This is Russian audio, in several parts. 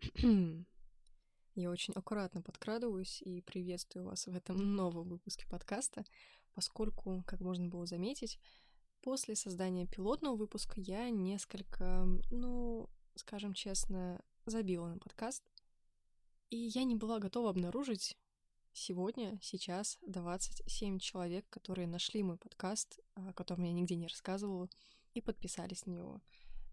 Я очень аккуратно подкрадываюсь и приветствую вас в этом новом выпуске подкаста, поскольку, как можно было заметить, после создания пилотного выпуска я несколько, ну, скажем честно, забила на подкаст. И я не была готова обнаружить сегодня, сейчас 27 человек, которые нашли мой подкаст, о котором я нигде не рассказывала, и подписались на него.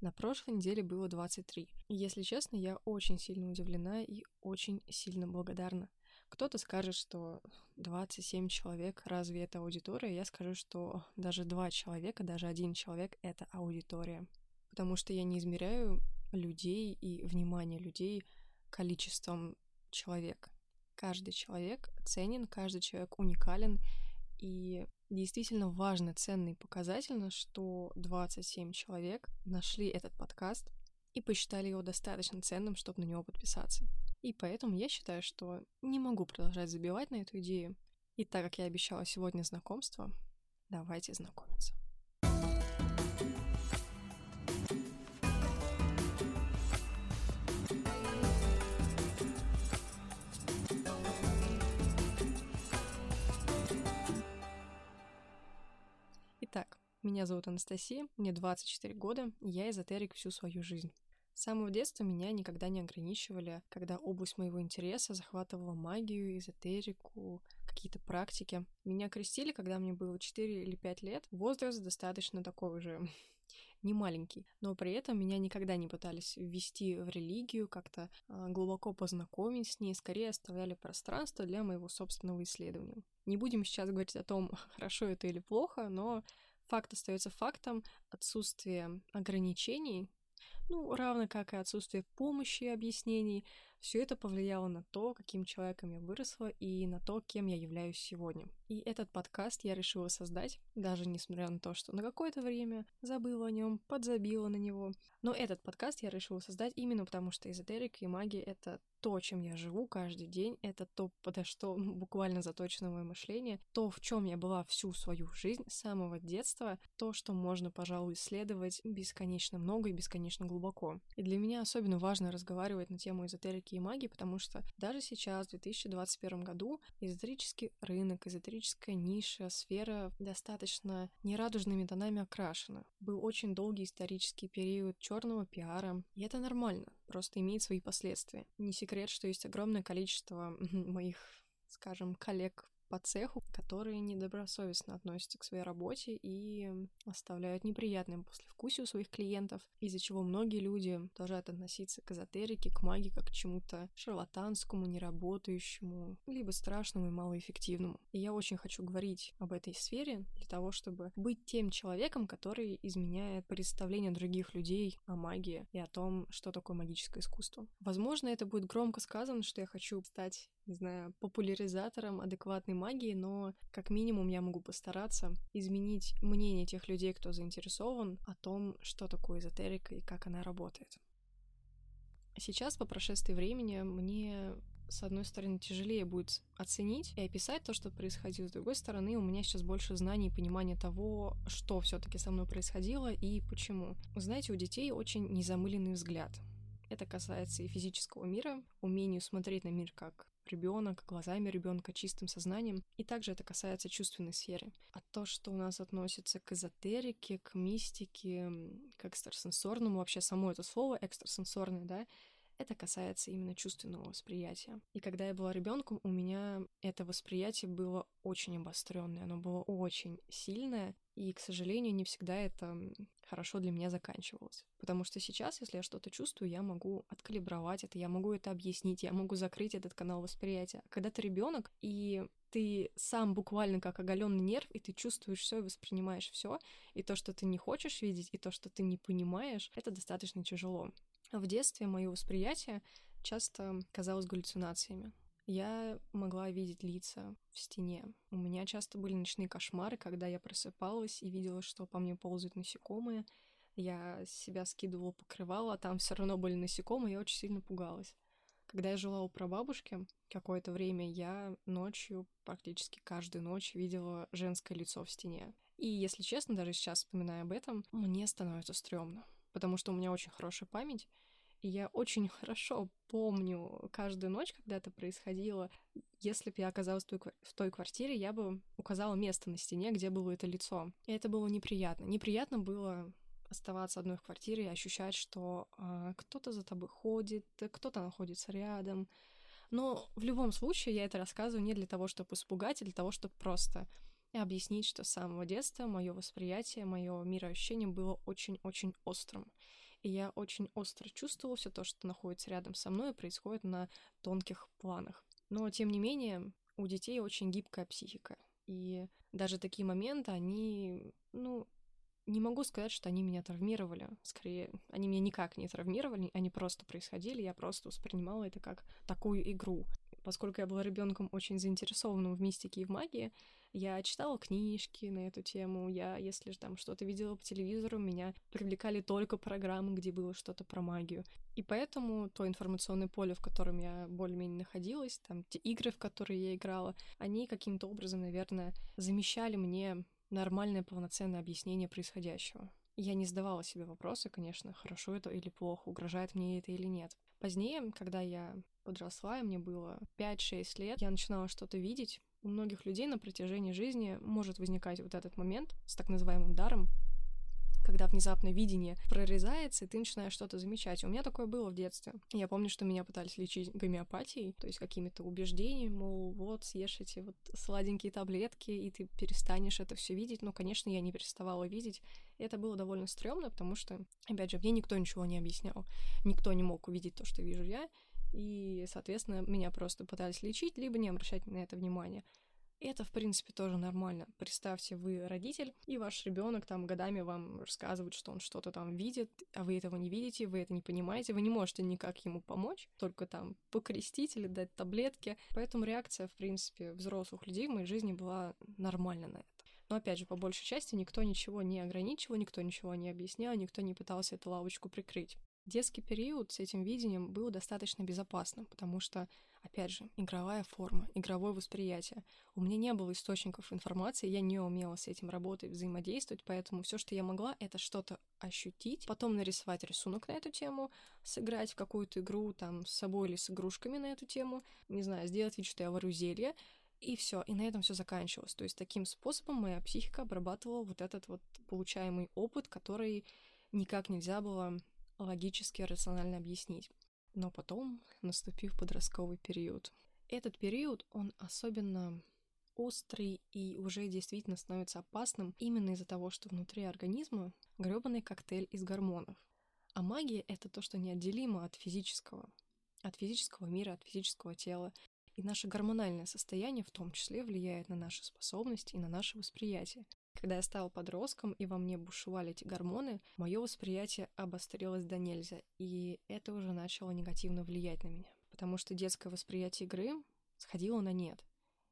На прошлой неделе было 23. И, если честно, я очень сильно удивлена и очень сильно благодарна. Кто-то скажет, что 27 человек, разве это аудитория? Я скажу, что даже два человека, даже один человек — это аудитория. Потому что я не измеряю людей и внимание людей количеством человек. Каждый человек ценен, каждый человек уникален, и действительно важно, ценно и показательно, что 27 человек нашли этот подкаст и посчитали его достаточно ценным, чтобы на него подписаться. И поэтому я считаю, что не могу продолжать забивать на эту идею. И так как я обещала сегодня знакомство, давайте знакомиться. Меня зовут Анастасия, мне 24 года, и я эзотерик всю свою жизнь. С самого детства меня никогда не ограничивали, когда область моего интереса захватывала магию, эзотерику, какие-то практики. Меня крестили, когда мне было 4 или 5 лет. Возраст достаточно такой уже не маленький, но при этом меня никогда не пытались ввести в религию, как-то э, глубоко познакомить с ней, скорее оставляли пространство для моего собственного исследования. Не будем сейчас говорить о том, хорошо это или плохо, но факт остается фактом. Отсутствие ограничений ну, равно как и отсутствие помощи и объяснений, все это повлияло на то, каким человеком я выросла и на то, кем я являюсь сегодня. И этот подкаст я решила создать, даже несмотря на то, что на какое-то время забыла о нем, подзабила на него. Но этот подкаст я решила создать именно потому, что эзотерика и магия — это то, чем я живу каждый день, это то, подо что буквально заточено мое мышление, то, в чем я была всю свою жизнь с самого детства, то, что можно, пожалуй, исследовать бесконечно много и бесконечно глубоко. И для меня особенно важно разговаривать на тему эзотерики и магии, потому что даже сейчас, в 2021 году, эзотерический рынок, эзотерическая ниша, сфера достаточно нерадужными тонами окрашена. Был очень долгий исторический период черного пиара, и это нормально, просто имеет свои последствия. Не секрет, что есть огромное количество моих, скажем, коллег по цеху, которые недобросовестно относятся к своей работе и оставляют неприятным послевкусие у своих клиентов, из-за чего многие люди продолжают относиться к эзотерике, к магии как к чему-то шарлатанскому, неработающему, либо страшному и малоэффективному. И я очень хочу говорить об этой сфере для того, чтобы быть тем человеком, который изменяет представление других людей о магии и о том, что такое магическое искусство. Возможно, это будет громко сказано, что я хочу стать не знаю, популяризатором адекватной магии, но как минимум я могу постараться изменить мнение тех людей, кто заинтересован, о том, что такое эзотерика и как она работает. Сейчас, по прошествии времени, мне с одной стороны, тяжелее будет оценить и описать то, что происходило. С другой стороны, у меня сейчас больше знаний и понимания того, что все-таки со мной происходило и почему. Знаете, у детей очень незамыленный взгляд. Это касается и физического мира, умению смотреть на мир как ребенок, глазами ребенка, чистым сознанием. И также это касается чувственной сферы. А то, что у нас относится к эзотерике, к мистике, к экстрасенсорному, вообще само это слово экстрасенсорное, да, это касается именно чувственного восприятия. И когда я была ребенком, у меня это восприятие было очень обостренное, оно было очень сильное, и, к сожалению, не всегда это хорошо для меня заканчивалось. Потому что сейчас, если я что-то чувствую, я могу откалибровать это, я могу это объяснить, я могу закрыть этот канал восприятия. Когда ты ребенок, и ты сам буквально как оголенный нерв, и ты чувствуешь все и воспринимаешь все, и то, что ты не хочешь видеть, и то, что ты не понимаешь, это достаточно тяжело. В детстве мое восприятие часто казалось галлюцинациями. Я могла видеть лица в стене. У меня часто были ночные кошмары, когда я просыпалась и видела, что по мне ползают насекомые. Я себя скидывала покрывало, а там все равно были насекомые, я очень сильно пугалась. Когда я жила у прабабушки какое-то время, я ночью, практически каждую ночь, видела женское лицо в стене. И, если честно, даже сейчас, вспоминая об этом, мне становится стрёмно, потому что у меня очень хорошая память, и я очень хорошо помню каждую ночь, когда это происходило. Если бы я оказалась в той квартире, я бы указала место на стене, где было это лицо. И это было неприятно. Неприятно было оставаться одной в квартире и ощущать, что э, кто-то за тобой ходит, кто-то находится рядом. Но в любом случае я это рассказываю не для того, чтобы испугать, а для того, чтобы просто объяснить, что с самого детства мое восприятие, мое мироощущение было очень-очень острым. И я очень остро чувствовала все то, что находится рядом со мной и происходит на тонких планах. Но, тем не менее, у детей очень гибкая психика. И даже такие моменты, они, ну, не могу сказать, что они меня травмировали. Скорее, они меня никак не травмировали, они просто происходили, я просто воспринимала это как такую игру. Поскольку я была ребенком очень заинтересованным в мистике и в магии, я читала книжки на эту тему, я, если же там что-то видела по телевизору, меня привлекали только программы, где было что-то про магию. И поэтому то информационное поле, в котором я более-менее находилась, там те игры, в которые я играла, они каким-то образом, наверное, замещали мне нормальное полноценное объяснение происходящего. Я не задавала себе вопросы, конечно, хорошо это или плохо, угрожает мне это или нет. Позднее, когда я подросла, и мне было 5-6 лет, я начинала что-то видеть, у многих людей на протяжении жизни может возникать вот этот момент с так называемым даром, когда внезапно видение прорезается, и ты начинаешь что-то замечать. У меня такое было в детстве. Я помню, что меня пытались лечить гомеопатией, то есть какими-то убеждениями, мол, вот, съешь эти вот сладенькие таблетки, и ты перестанешь это все видеть. Ну, конечно, я не переставала видеть. И это было довольно стрёмно, потому что, опять же, мне никто ничего не объяснял. Никто не мог увидеть то, что вижу я и, соответственно, меня просто пытались лечить, либо не обращать на это внимания. Это, в принципе, тоже нормально. Представьте, вы родитель, и ваш ребенок там годами вам рассказывает, что он что-то там видит, а вы этого не видите, вы это не понимаете, вы не можете никак ему помочь, только там покрестить или дать таблетки. Поэтому реакция, в принципе, взрослых людей в моей жизни была нормальна на это. Но опять же, по большей части никто ничего не ограничивал, никто ничего не объяснял, никто не пытался эту лавочку прикрыть. Детский период с этим видением был достаточно безопасным, потому что, опять же, игровая форма, игровое восприятие. У меня не было источников информации, я не умела с этим работать, взаимодействовать, поэтому все, что я могла, это что-то ощутить, потом нарисовать рисунок на эту тему, сыграть в какую-то игру там с собой или с игрушками на эту тему, не знаю, сделать вид, что я варю зелье, и все, и на этом все заканчивалось. То есть таким способом моя психика обрабатывала вот этот вот получаемый опыт, который никак нельзя было логически рационально объяснить. Но потом наступив подростковый период. Этот период, он особенно острый и уже действительно становится опасным именно из-за того, что внутри организма грёбаный коктейль из гормонов. А магия — это то, что неотделимо от физического, от физического мира, от физического тела. И наше гормональное состояние в том числе влияет на наши способности и на наше восприятие. Когда я стала подростком и во мне бушевали эти гормоны, мое восприятие обострилось до нельзя, и это уже начало негативно влиять на меня, потому что детское восприятие игры сходило на нет.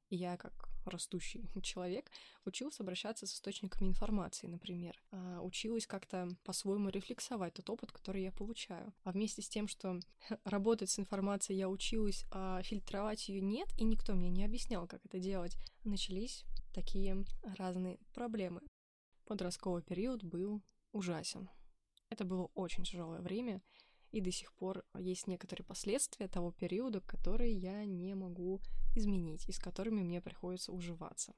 И я, как растущий человек, учился обращаться с источниками информации, например. А, училась как-то по-своему рефлексовать тот опыт, который я получаю. А вместе с тем, что работать с информацией я училась, а фильтровать ее нет, и никто мне не объяснял, как это делать, начались такие разные проблемы. Подростковый период был ужасен. Это было очень тяжелое время, и до сих пор есть некоторые последствия того периода, которые я не могу изменить и с которыми мне приходится уживаться.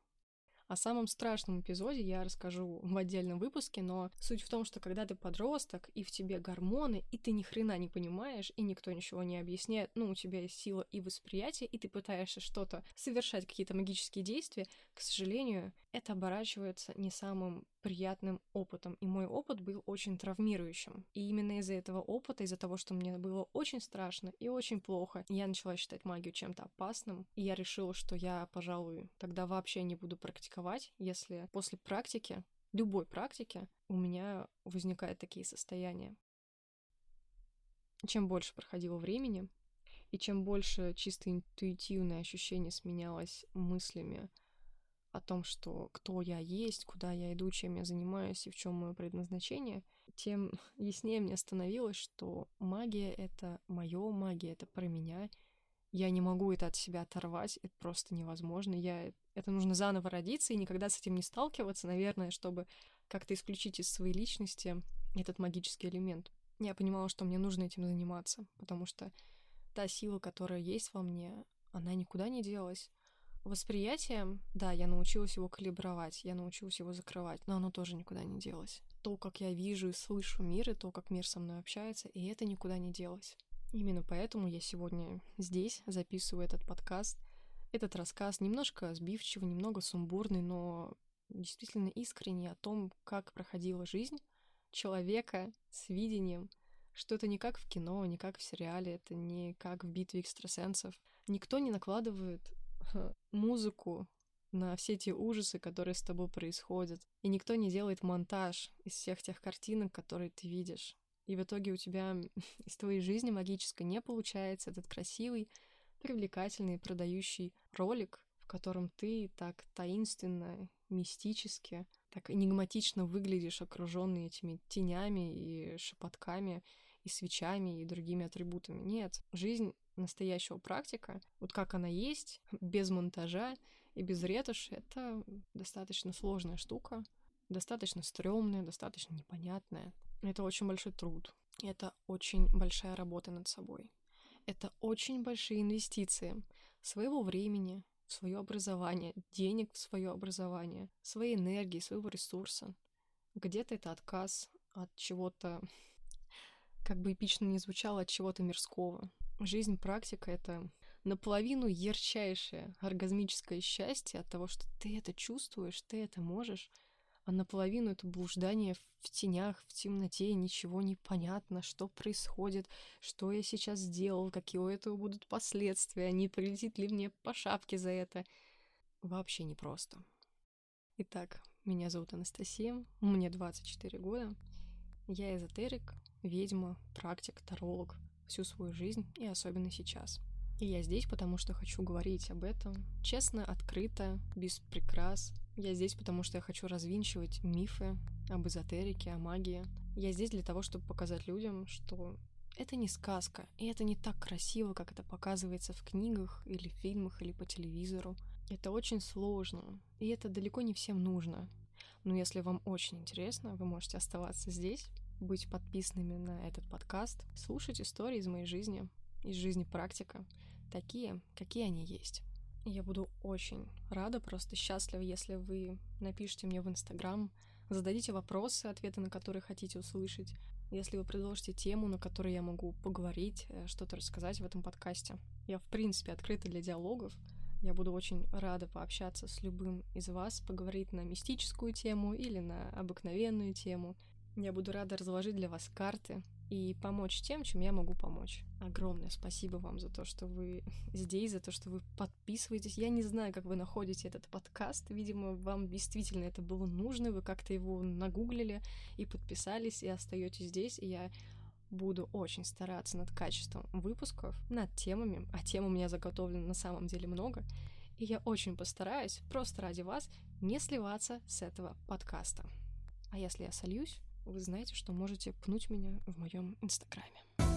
О самом страшном эпизоде я расскажу в отдельном выпуске, но суть в том, что когда ты подросток, и в тебе гормоны, и ты ни хрена не понимаешь, и никто ничего не объясняет, ну, у тебя есть сила и восприятие, и ты пытаешься что-то совершать, какие-то магические действия, к сожалению, это оборачивается не самым приятным опытом, и мой опыт был очень травмирующим. И именно из-за этого опыта, из-за того, что мне было очень страшно и очень плохо, я начала считать магию чем-то опасным, и я решила, что я, пожалуй, тогда вообще не буду практиковать, если после практики, любой практики, у меня возникают такие состояния. Чем больше проходило времени, и чем больше чисто интуитивное ощущение сменялось мыслями о том, что кто я есть, куда я иду, чем я занимаюсь и в чем мое предназначение, тем яснее мне становилось, что магия — это мое, магия — это про меня. Я не могу это от себя оторвать, это просто невозможно. Я... Это нужно заново родиться и никогда с этим не сталкиваться, наверное, чтобы как-то исключить из своей личности этот магический элемент. Я понимала, что мне нужно этим заниматься, потому что та сила, которая есть во мне, она никуда не делась. Восприятие, да, я научилась его калибровать, я научилась его закрывать, но оно тоже никуда не делось. То, как я вижу и слышу мир, и то, как мир со мной общается, и это никуда не делось. Именно поэтому я сегодня здесь записываю этот подкаст. Этот рассказ немножко сбивчивый, немного сумбурный, но действительно искренний о том, как проходила жизнь человека с видением, что это не как в кино, не как в сериале, это не как в битве экстрасенсов. Никто не накладывает музыку на все те ужасы, которые с тобой происходят. И никто не делает монтаж из всех тех картинок, которые ты видишь. И в итоге у тебя из твоей жизни магической не получается этот красивый, привлекательный, продающий ролик, в котором ты так таинственно, мистически, так энигматично выглядишь, окруженный этими тенями и шепотками, и свечами, и другими атрибутами. Нет, жизнь настоящего практика, вот как она есть, без монтажа и без ретуши, это достаточно сложная штука, достаточно стрёмная, достаточно непонятная. Это очень большой труд. Это очень большая работа над собой. Это очень большие инвестиции своего времени, в свое образование, денег в свое образование, своей энергии, своего ресурса. Где-то это отказ от чего-то, как бы эпично не звучало, от чего-то мирского. Жизнь практика — это наполовину ярчайшее оргазмическое счастье от того, что ты это чувствуешь, ты это можешь, а наполовину это блуждание в тенях, в темноте, ничего не понятно, что происходит, что я сейчас сделал, какие у этого будут последствия, не прилетит ли мне по шапке за это. Вообще непросто. Итак, меня зовут Анастасия, мне 24 года. Я эзотерик, ведьма, практик, таролог всю свою жизнь и особенно сейчас. И я здесь, потому что хочу говорить об этом честно, открыто, без прикрас, я здесь, потому что я хочу развинчивать мифы об эзотерике, о магии. Я здесь для того, чтобы показать людям, что это не сказка, и это не так красиво, как это показывается в книгах или фильмах или по телевизору. Это очень сложно, и это далеко не всем нужно. Но если вам очень интересно, вы можете оставаться здесь, быть подписанными на этот подкаст, слушать истории из моей жизни, из жизни практика, такие, какие они есть. Я буду очень рада, просто счастлива, если вы напишите мне в Инстаграм, зададите вопросы, ответы на которые хотите услышать, если вы предложите тему, на которой я могу поговорить, э, что-то рассказать в этом подкасте. Я, в принципе, открыта для диалогов. Я буду очень рада пообщаться с любым из вас, поговорить на мистическую тему или на обыкновенную тему. Я буду рада разложить для вас карты, и помочь тем, чем я могу помочь. Огромное спасибо вам за то, что вы здесь, за то, что вы подписываетесь. Я не знаю, как вы находите этот подкаст. Видимо, вам действительно это было нужно. Вы как-то его нагуглили и подписались, и остаетесь здесь. И я буду очень стараться над качеством выпусков, над темами, а тем у меня заготовлено на самом деле много. И я очень постараюсь, просто ради вас, не сливаться с этого подкаста. А если я сольюсь, вы знаете, что можете пнуть меня в моем инстаграме.